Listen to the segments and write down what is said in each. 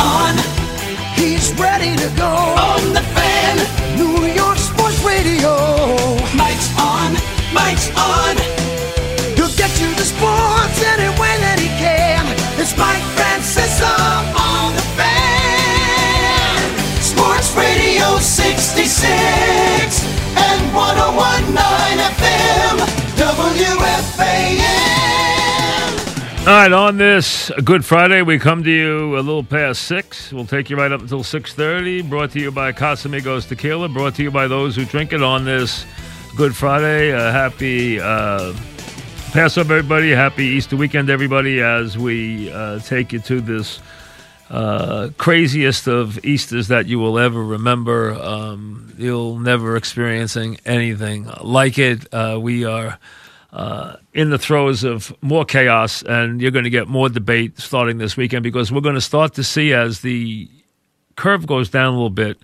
On. He's ready to go. On the fan. New York Sports Radio. Mike's on. Mike's on. He'll get you the sports any way that he can. It's Mike Francesa on the fan. Sports Radio 66 and 1019 FM. WFAN. All right, on this Good Friday, we come to you a little past six. We'll take you right up until six thirty. Brought to you by Casamigos Tequila. Brought to you by those who drink it on this Good Friday. Uh, happy uh, Passover, everybody. Happy Easter weekend, everybody. As we uh, take you to this uh, craziest of Easters that you will ever remember. Um, you'll never experiencing anything like it. Uh, we are uh, in the throes of more chaos, and you're going to get more debate starting this weekend because we're going to start to see as the curve goes down a little bit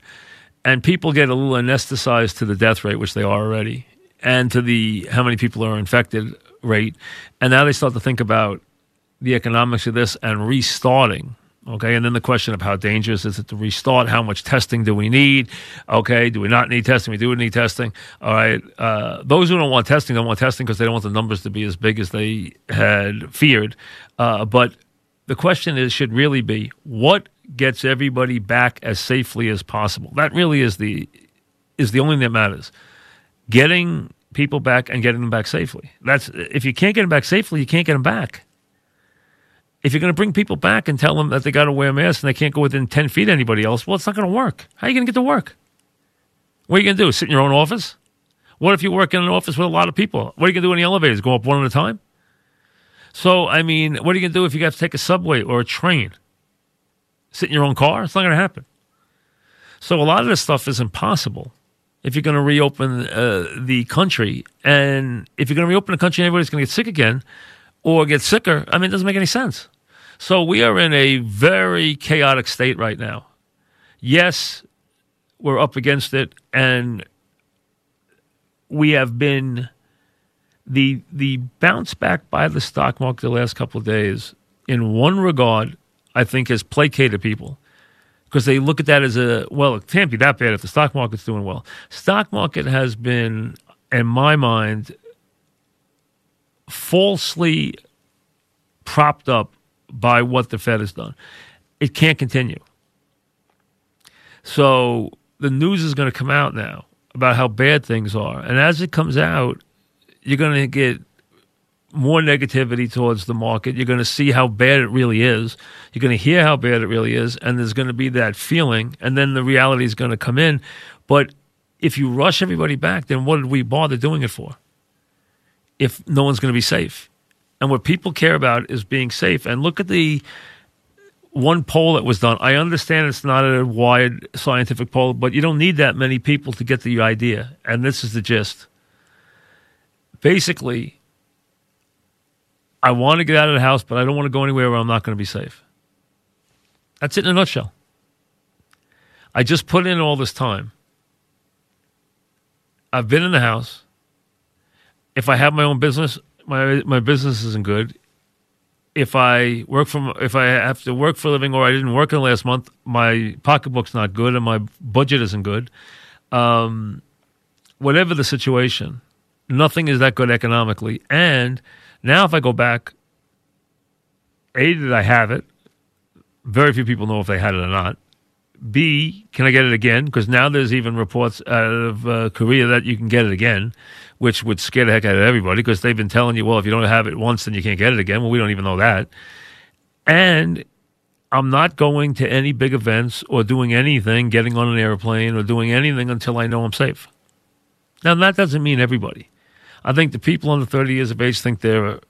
and people get a little anesthetized to the death rate, which they are already, and to the how many people are infected rate. And now they start to think about the economics of this and restarting. Okay, and then the question of how dangerous is it to restart? How much testing do we need? Okay, do we not need testing? We do need testing. All right, uh, those who don't want testing don't want testing because they don't want the numbers to be as big as they had feared. Uh, but the question is, should really be what gets everybody back as safely as possible. That really is the is the only thing that matters. Getting people back and getting them back safely. That's if you can't get them back safely, you can't get them back. If you're going to bring people back and tell them that they got to wear masks and they can't go within 10 feet of anybody else, well, it's not going to work. How are you going to get to work? What are you going to do? Sit in your own office? What if you work in an office with a lot of people? What are you going to do in the elevators? Go up one at a time? So, I mean, what are you going to do if you got to take a subway or a train? Sit in your own car? It's not going to happen. So, a lot of this stuff is impossible if you're going to reopen uh, the country. And if you're going to reopen the country and everybody's going to get sick again or get sicker, I mean, it doesn't make any sense. So we are in a very chaotic state right now. Yes, we're up against it, and we have been the the bounce back by the stock market the last couple of days. In one regard, I think has placated people because they look at that as a well, it can't be that bad if the stock market's doing well. Stock market has been, in my mind, falsely propped up by what the Fed has done. It can't continue. So the news is going to come out now about how bad things are. And as it comes out, you're going to get more negativity towards the market. You're going to see how bad it really is. You're going to hear how bad it really is. And there's going to be that feeling. And then the reality is going to come in. But if you rush everybody back, then what did we bother doing it for? If no one's going to be safe. And what people care about is being safe. And look at the one poll that was done. I understand it's not a wide scientific poll, but you don't need that many people to get the idea. And this is the gist. Basically, I want to get out of the house, but I don't want to go anywhere where I'm not going to be safe. That's it in a nutshell. I just put in all this time. I've been in the house. If I have my own business, my my business isn't good. If I work from if I have to work for a living or I didn't work in the last month, my pocketbook's not good and my budget isn't good. Um, whatever the situation, Nothing is that good economically. And now, if I go back, A, did I have it? Very few people know if they had it or not. B, can I get it again? Because now there's even reports out of uh, Korea that you can get it again, which would scare the heck out of everybody because they've been telling you, well, if you don't have it once, then you can't get it again. Well, we don't even know that. And I'm not going to any big events or doing anything, getting on an airplane or doing anything until I know I'm safe. Now, that doesn't mean everybody. I think the people under 30 years of age think they're,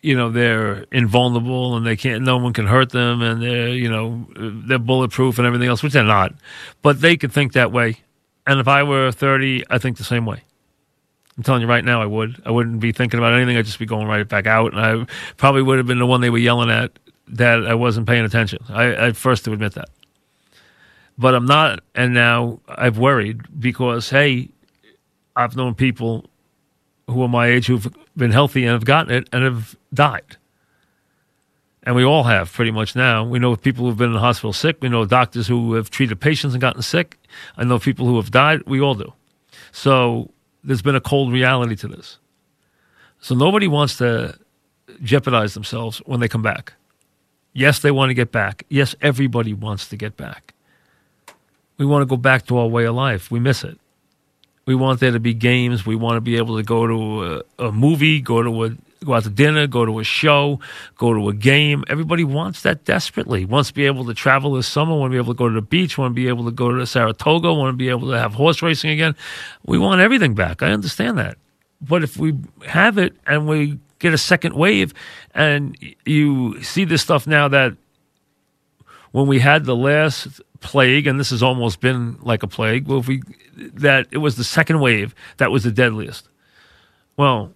you know, they're invulnerable and they can't, no one can hurt them and they're, you know, they're bulletproof and everything else, which they're not. But they could think that way. And if I were 30, I think the same way. I'm telling you right now, I would. I wouldn't be thinking about anything. I'd just be going right back out. And I probably would have been the one they were yelling at that I wasn't paying attention. I, I first to admit that. But I'm not. And now I've worried because, hey, I've known people who are my age who've been healthy and have gotten it and have died. And we all have pretty much now. We know people who've been in the hospital sick. We know doctors who have treated patients and gotten sick. I know people who have died. We all do. So there's been a cold reality to this. So nobody wants to jeopardize themselves when they come back. Yes, they want to get back. Yes, everybody wants to get back. We want to go back to our way of life. We miss it. We want there to be games. We want to be able to go to a, a movie, go to a go out to dinner, go to a show, go to a game. Everybody wants that desperately. Wants to be able to travel this summer, want to be able to go to the beach, want to be able to go to Saratoga, want to be able to have horse racing again. We want everything back. I understand that. But if we have it and we get a second wave and you see this stuff now that when we had the last plague, and this has almost been like a plague, well, if we that it was the second wave that was the deadliest. Well,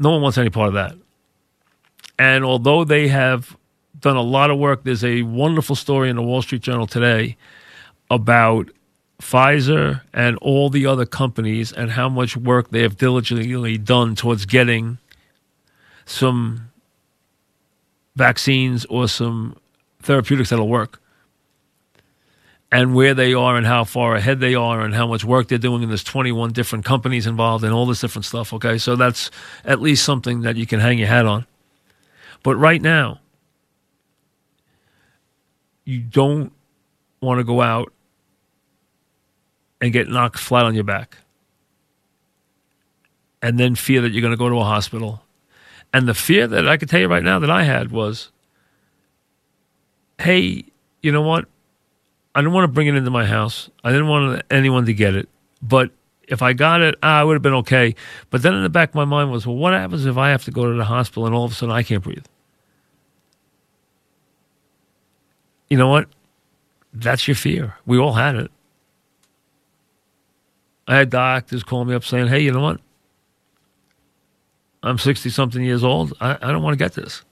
no one wants any part of that. And although they have done a lot of work, there's a wonderful story in the Wall Street Journal today about Pfizer and all the other companies and how much work they have diligently done towards getting some vaccines or some therapeutics that'll work and where they are and how far ahead they are and how much work they're doing. And there's 21 different companies involved and all this different stuff. Okay. So that's at least something that you can hang your hat on. But right now, you don't want to go out and get knocked flat on your back and then fear that you're going to go to a hospital. And the fear that I can tell you right now that I had was hey, you know what? I didn't want to bring it into my house. I didn't want anyone to get it. But if I got it, ah, I would have been okay. But then in the back of my mind was, well, what happens if I have to go to the hospital and all of a sudden I can't breathe? You know what? That's your fear. We all had it. I had doctors call me up saying, hey, you know what? I'm 60 something years old. I, I don't want to get this.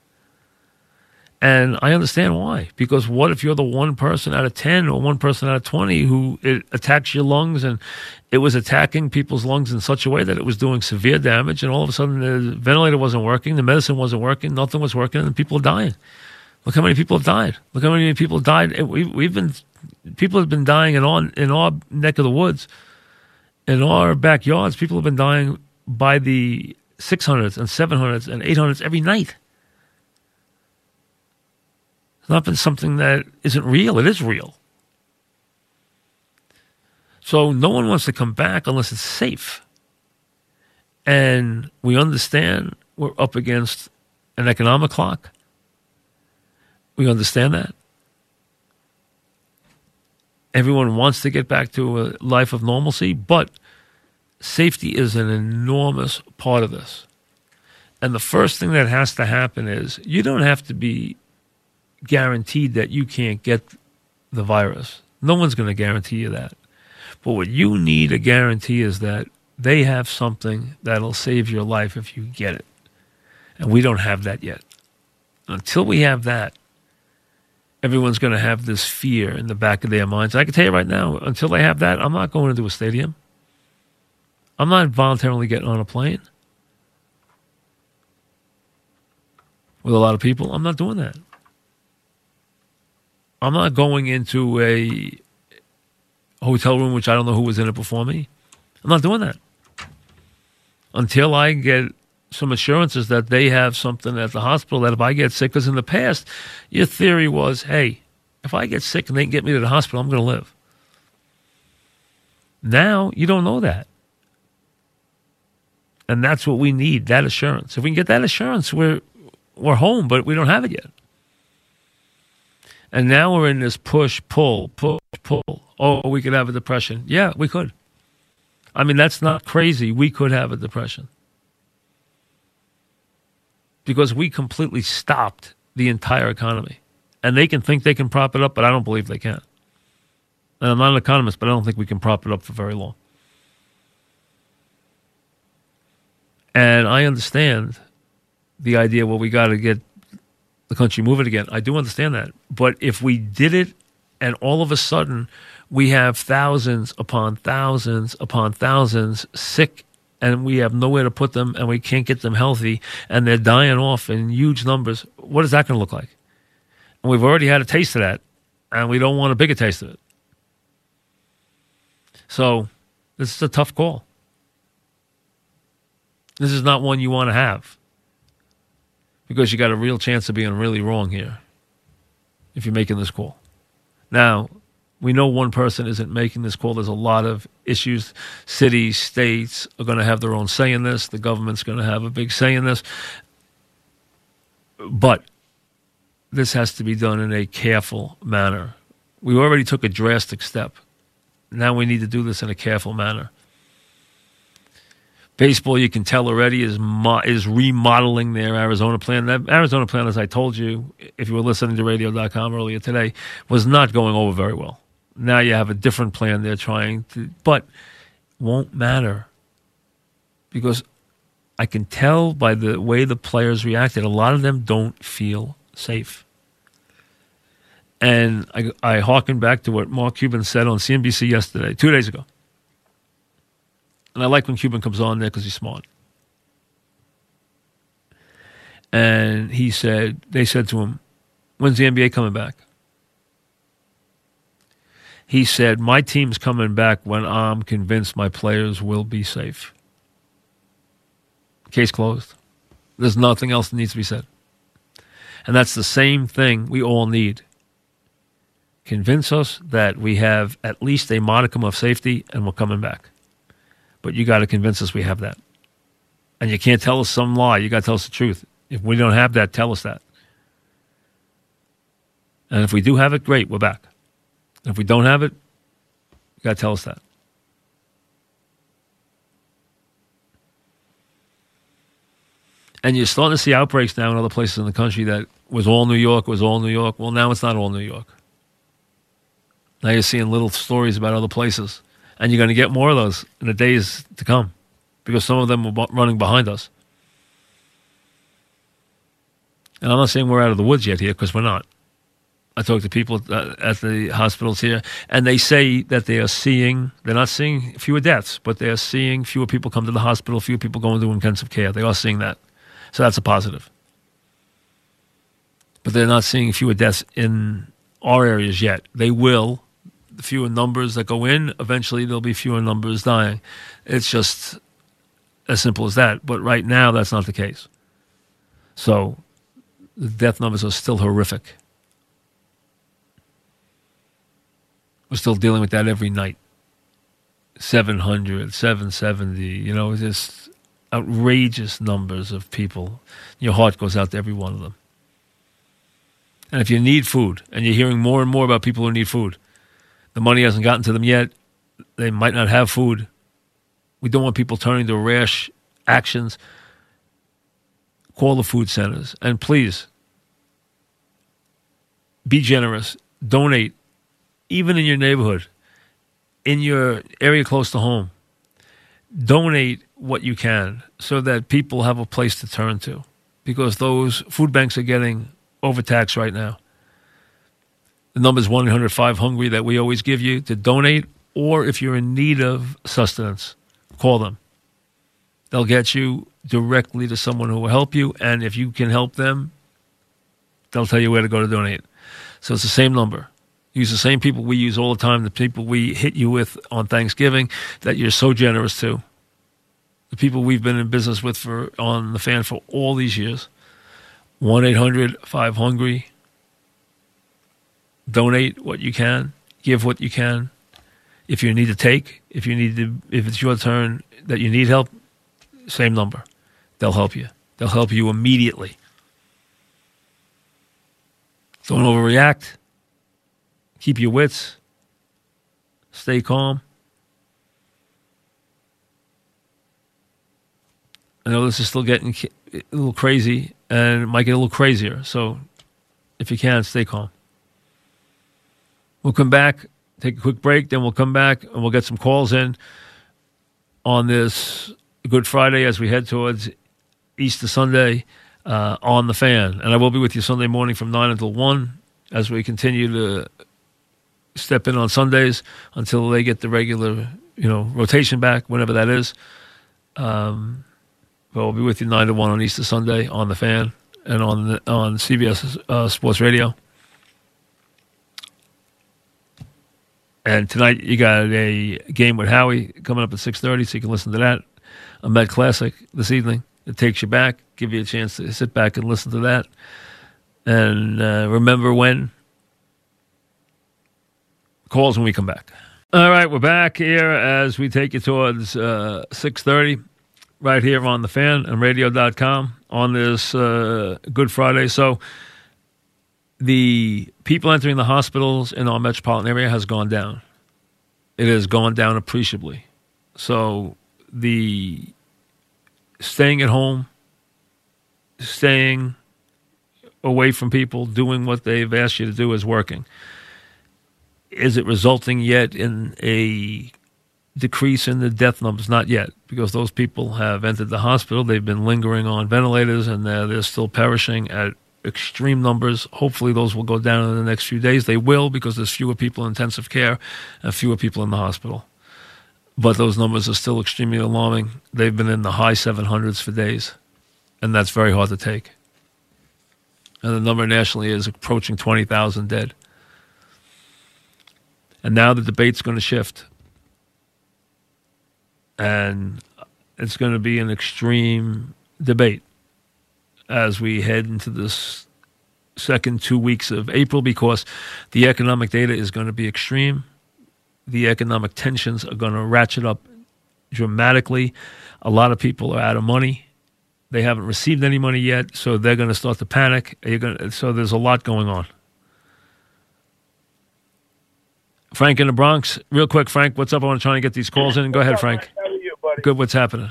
And I understand why. Because what if you're the one person out of 10 or one person out of 20 who it attacks your lungs and it was attacking people's lungs in such a way that it was doing severe damage and all of a sudden the ventilator wasn't working, the medicine wasn't working, nothing was working, and people are dying. Look how many people have died. Look how many people have died. We've, we've been, people have been dying in our, in our neck of the woods, in our backyards. People have been dying by the 600s and 700s and 800s every night not been something that isn't real. It is real. So no one wants to come back unless it's safe. And we understand we're up against an economic clock. We understand that. Everyone wants to get back to a life of normalcy, but safety is an enormous part of this. And the first thing that has to happen is you don't have to be guaranteed that you can't get the virus. No one's going to guarantee you that. But what you need a guarantee is that they have something that'll save your life if you get it. And we don't have that yet. Until we have that, everyone's going to have this fear in the back of their minds. I can tell you right now, until they have that, I'm not going into a stadium. I'm not voluntarily getting on a plane with a lot of people. I'm not doing that. I'm not going into a hotel room which I don't know who was in it before me. I'm not doing that. until I get some assurances that they have something at the hospital that if I get sick, because in the past, your theory was, hey, if I get sick and they get me to the hospital, I'm going to live. Now you don't know that. And that's what we need, that assurance. If we can get that assurance, we're we're home, but we don't have it yet. And now we're in this push, pull, push, pull. Oh, we could have a depression. Yeah, we could. I mean, that's not crazy. We could have a depression. Because we completely stopped the entire economy. And they can think they can prop it up, but I don't believe they can. And I'm not an economist, but I don't think we can prop it up for very long. And I understand the idea, well, we got to get the country moving again. I do understand that. But if we did it and all of a sudden we have thousands upon thousands upon thousands sick and we have nowhere to put them and we can't get them healthy and they're dying off in huge numbers, what is that going to look like? And we've already had a taste of that and we don't want a bigger taste of it. So this is a tough call. This is not one you want to have because you got a real chance of being really wrong here if you're making this call. Now, we know one person isn't making this call. There's a lot of issues. Cities, states are going to have their own say in this. The government's going to have a big say in this. But this has to be done in a careful manner. We already took a drastic step. Now we need to do this in a careful manner. Baseball, you can tell already, is mo- is remodeling their Arizona plan. That Arizona plan, as I told you, if you were listening to radio.com earlier today, was not going over very well. Now you have a different plan they're trying to, but won't matter because I can tell by the way the players reacted, a lot of them don't feel safe. And I, I harken back to what Mark Cuban said on CNBC yesterday, two days ago. And I like when Cuban comes on there because he's smart. And he said, they said to him, when's the NBA coming back? He said, my team's coming back when I'm convinced my players will be safe. Case closed. There's nothing else that needs to be said. And that's the same thing we all need. Convince us that we have at least a modicum of safety and we're coming back. But you got to convince us we have that. And you can't tell us some lie. You got to tell us the truth. If we don't have that, tell us that. And if we do have it, great, we're back. And if we don't have it, you got to tell us that. And you're starting to see outbreaks now in other places in the country that was all New York, was all New York. Well, now it's not all New York. Now you're seeing little stories about other places. And you're going to get more of those in the days to come because some of them are running behind us. And I'm not saying we're out of the woods yet here because we're not. I talk to people uh, at the hospitals here, and they say that they are seeing, they're not seeing fewer deaths, but they are seeing fewer people come to the hospital, fewer people going to intensive care. They are seeing that. So that's a positive. But they're not seeing fewer deaths in our areas yet. They will. Fewer numbers that go in, eventually there'll be fewer numbers dying. It's just as simple as that. But right now, that's not the case. So the death numbers are still horrific. We're still dealing with that every night. 700, 770, you know, just outrageous numbers of people. Your heart goes out to every one of them. And if you need food, and you're hearing more and more about people who need food, the money hasn't gotten to them yet, they might not have food. We don't want people turning to rash actions. Call the food centers. And please, be generous. Donate even in your neighborhood, in your area close to home, donate what you can so that people have a place to turn to because those food banks are getting overtaxed right now. The number is 1 800 5 Hungry that we always give you to donate, or if you're in need of sustenance, call them. They'll get you directly to someone who will help you, and if you can help them, they'll tell you where to go to donate. So it's the same number use the same people we use all the time, the people we hit you with on Thanksgiving that you're so generous to. the people we've been in business with for on the fan for all these years. 1 800 5 Hungry. Donate what you can, give what you can. If you need to take, if you need to, if it's your turn that you need help, same number. They'll help you. They'll help you immediately. Don't overreact. Keep your wits. Stay calm. I know this is still getting a little crazy and it might get a little crazier. So if you can, stay calm. We'll come back, take a quick break, then we'll come back and we'll get some calls in on this Good Friday as we head towards Easter Sunday uh, on the fan. And I will be with you Sunday morning from 9 until 1 as we continue to step in on Sundays until they get the regular, you know, rotation back, whenever that is. Um, but we'll be with you 9 to 1 on Easter Sunday on the fan and on the, on CBS uh, Sports Radio. And tonight you got a game with Howie coming up at 6.30, so you can listen to that. A Met Classic this evening. It takes you back, give you a chance to sit back and listen to that. And uh, remember when? Calls when we come back. All right, we're back here as we take you towards uh, 6.30 right here on the fan and radio.com on this uh, Good Friday. So the people entering the hospitals in our metropolitan area has gone down. It has gone down appreciably. So the staying at home, staying away from people, doing what they've asked you to do is working. Is it resulting yet in a decrease in the death numbers? Not yet, because those people have entered the hospital. They've been lingering on ventilators and they're, they're still perishing at extreme numbers. Hopefully, those will go down in the next few days. They will because there's fewer people in intensive care and fewer people in the hospital. But those numbers are still extremely alarming. They've been in the high 700s for days, and that's very hard to take. And the number nationally is approaching 20,000 dead. And now the debate's going to shift. And it's going to be an extreme debate as we head into this second two weeks of April because the economic data is going to be extreme. The economic tensions are going to ratchet up dramatically. A lot of people are out of money. They haven't received any money yet, so they're going to start to panic. Gonna, so there's a lot going on. Frank in the Bronx, real quick, Frank, what's up? I want to try and get these calls in. Go ahead, Frank. How are you, buddy? Good. What's happening?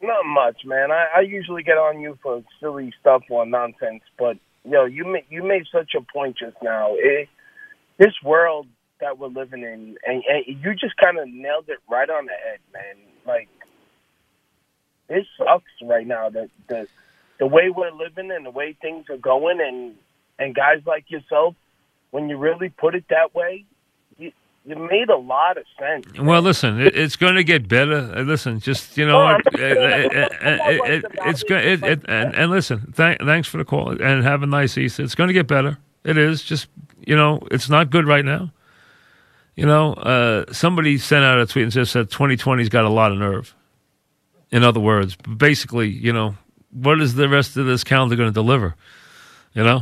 Not much, man. I, I usually get on you for silly stuff or nonsense, but yo, you made you made such a point just now. It, this world that we're living in, and, and you just kind of nailed it right on the head, man. Like it sucks right now that the the way we're living and the way things are going, and and guys like yourself, when you really put it that way, you made a lot of sense. Well, listen, it, it's going to get better. Uh, Listen, just you know, No, I'm what, not saying- I'm not it- it- it's it. going. It, it, and, and listen, th- thanks for the call, and have a nice Easter. It's going to get better. It is just you know, it's not good right now. You know, uh, somebody sent out a tweet and just said 2020's got a lot of nerve. In other words, basically, you know, what is the rest of this calendar going to deliver? You know,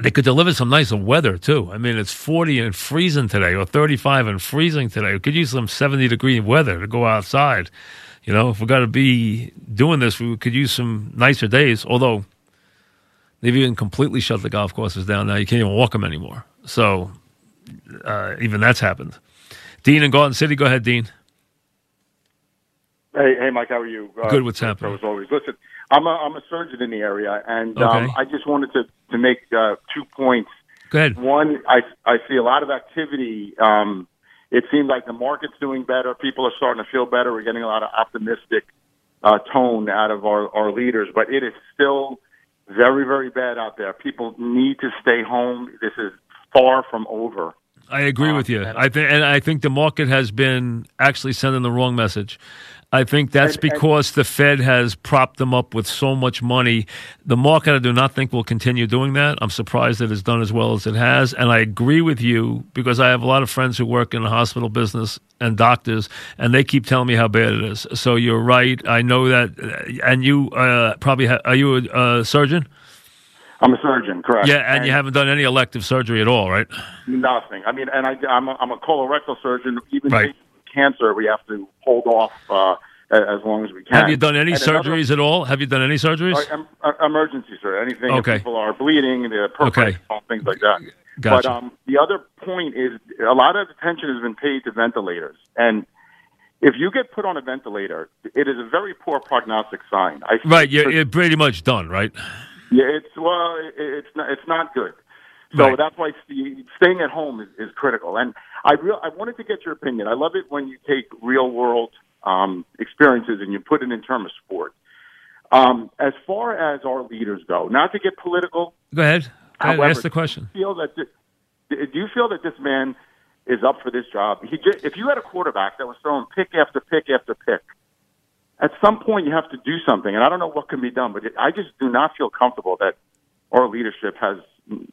they could deliver some nice weather too. I mean, it's 40 and freezing today, or 35 and freezing today. We could use some 70 degree weather to go outside. You know, if we're going to be doing this, we could use some nicer days. Although they've even completely shut the golf courses down now. You can't even walk them anymore. So uh, even that's happened. Dean in Garden City, go ahead, Dean. Hey, hey, Mike, how are you? Uh, Good, what's so- happening? As always, listen, I'm a I'm a surgeon in the area, and Okay. um, I just wanted to to make uh, two points. Go ahead. One, I I see a lot of activity. Um, it seems like the market's doing better. People are starting to feel better. We're getting a lot of optimistic uh, tone out of our our leaders, but it is still very very bad out there. People need to stay home. This is far from over. I agree Um, with you. I think, and I think the market has been actually sending the wrong message. I think that's And- and- because the Fed has propped them up with so much money. The market, I do not think, will continue doing that. I'm surprised that it's done as well as it has. And I agree with you because I have a lot of friends who work in the hospital business and doctors, and they keep telling me how bad it is. So you're right. I know that. And you uh, probably ha- are you a, a surgeon? I'm a surgeon, correct? Yeah, and, you haven't done any elective surgery at all, right? nothing. I mean, and I, I'm a, I'm a colorectal surgeon. Even Right. Cancer, we have to hold off uh, as long as we can. Have you done any And another- surgeries at all? Have you done any surgeries? Uh, em- uh, emergency, surgery, Anything Okay. if people are bleeding, the perforating, things like that. Gotcha. But um, the other point is a lot of attention has been paid to ventilators, and if you get put on a ventilator, it is a very poor prognostic sign. I Right, you're, you're pretty much done, right? yeah, it's well, it's not, it's not good. So Right. that's why staying at home is, is critical. And I real I wanted to get your opinion. I love it when you take real world um, experiences and you put it in terms of sport. Um, as far as our leaders go, not to get political, Go ahead. However, ask the question. do you feel that thi- do you feel that this man is up for this job? He just, if you had a quarterback that was throwing pick after pick after pick, at some point you have to do something. And I don't know what can be done, but I just do not feel comfortable that our leadership has.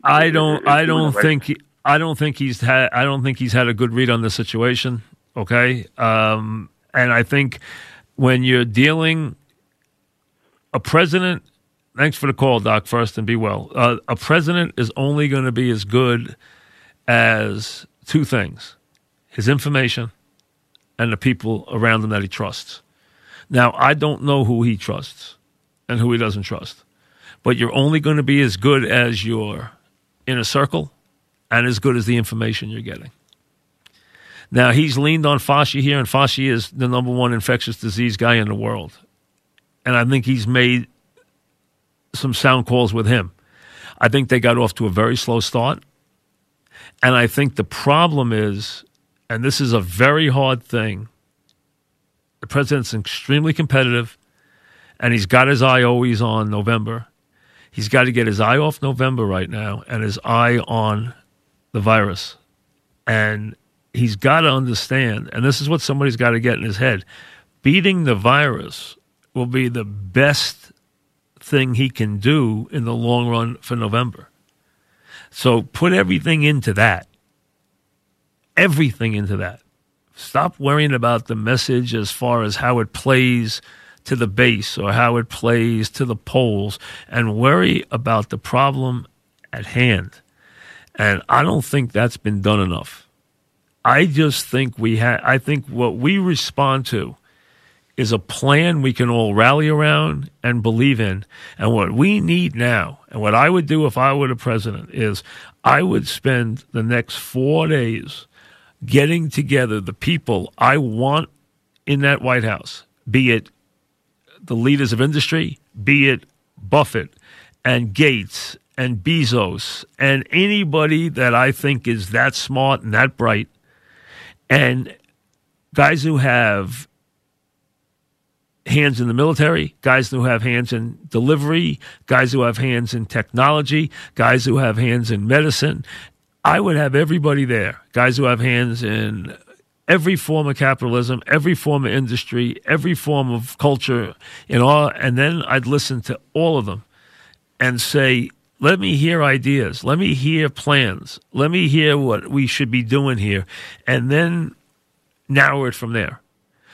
I don't. I don't right think. He, I don't think he's had. I don't think he's had a good read on the situation. Okay, um, and I think when you're dealing a president. Thanks for the call, Doc. First, and be well. Uh, a president is only going to be as good as two things: his information and the people around him that he trusts. Now, I don't know who he trusts and who he doesn't trust, but you're only going to be as good as your inner circle and as good as the information you're getting. Now, he's leaned on Fauci here, and Fauci is the number one infectious disease guy in the world. And I think he's made some sound calls with him. I think they got off to a very slow start. And I think the problem is, and this is a very hard thing, the president's extremely competitive, and he's got his eye always on November. He's got to get his eye off November right now and his eye on the virus. And he's got to understand, and this is what somebody's got to get in his head beating the virus will be the best thing he can do in the long run for November. So put everything into that. Everything into that. Stop worrying about the message as far as how it plays to the base or how it plays to the polls and worry about the problem at hand. And I don't think that's been done enough. I just think we have, I think what we respond to is a plan we can all rally around and believe in. And what we need now, and what I would do if I were the president, is I would spend the next four days getting together the people I want in that White House, be it the leaders of industry, be it Buffett and Gates and Bezos and anybody that I think is that smart and that bright, and guys who have hands in the military, guys who have hands in delivery, guys who have hands in technology, guys who have hands in medicine. I would have everybody there, guys who have hands in every form of capitalism, every form of industry, every form of culture, in all, and then I'd listen to all of them and say, let me hear ideas. Let me hear plans. Let me hear what we should be doing here. And then narrow it from there.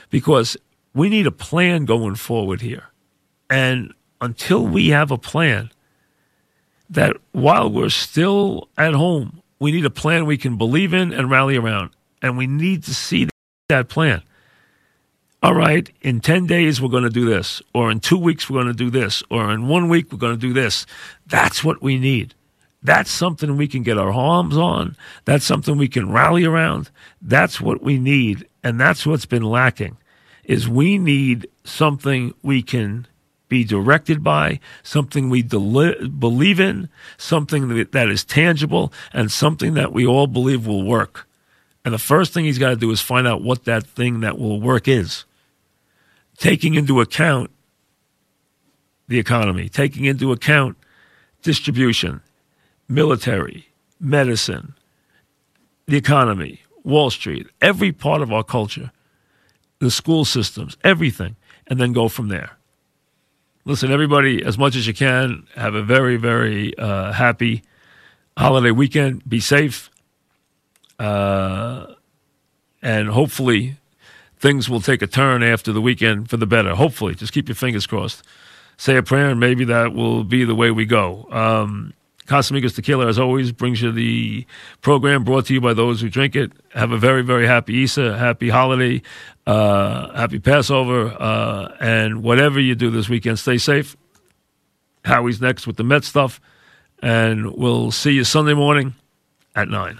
Because we need a plan going forward here. And until we have a plan, that while we're still at home, we need a plan we can believe in and rally around. And we need to see that plan. All right, in 10 days, we're going to do this, or in two weeks, we're going to do this, or in one week, we're going to do this. That's what we need. That's something we can get our arms on. That's something we can rally around. That's what we need. And that's what's been lacking is we need something we can be directed by, something we deli- believe in, something that, that is tangible, and something that we all believe will work. And the first thing he's got to do is find out what that thing that will work is. Taking into account the economy, taking into account distribution, military, medicine, the economy, Wall Street, every part of our culture, the school systems, everything, and then go from there. Listen, everybody, as much as you can, have a very, very uh, happy holiday weekend. Be safe. Uh, and hopefully things will take a turn after the weekend for the better. Hopefully, just keep your fingers crossed. Say a prayer, and maybe that will be the way we go. Um, Casamigos Tequila, as always, brings you the program brought to you by those who drink it. Have a very, very happy Easter, happy holiday, uh, happy Passover, uh, and whatever you do this weekend, stay safe. Howie's next with the Met stuff, and we'll see you Sunday morning at 9.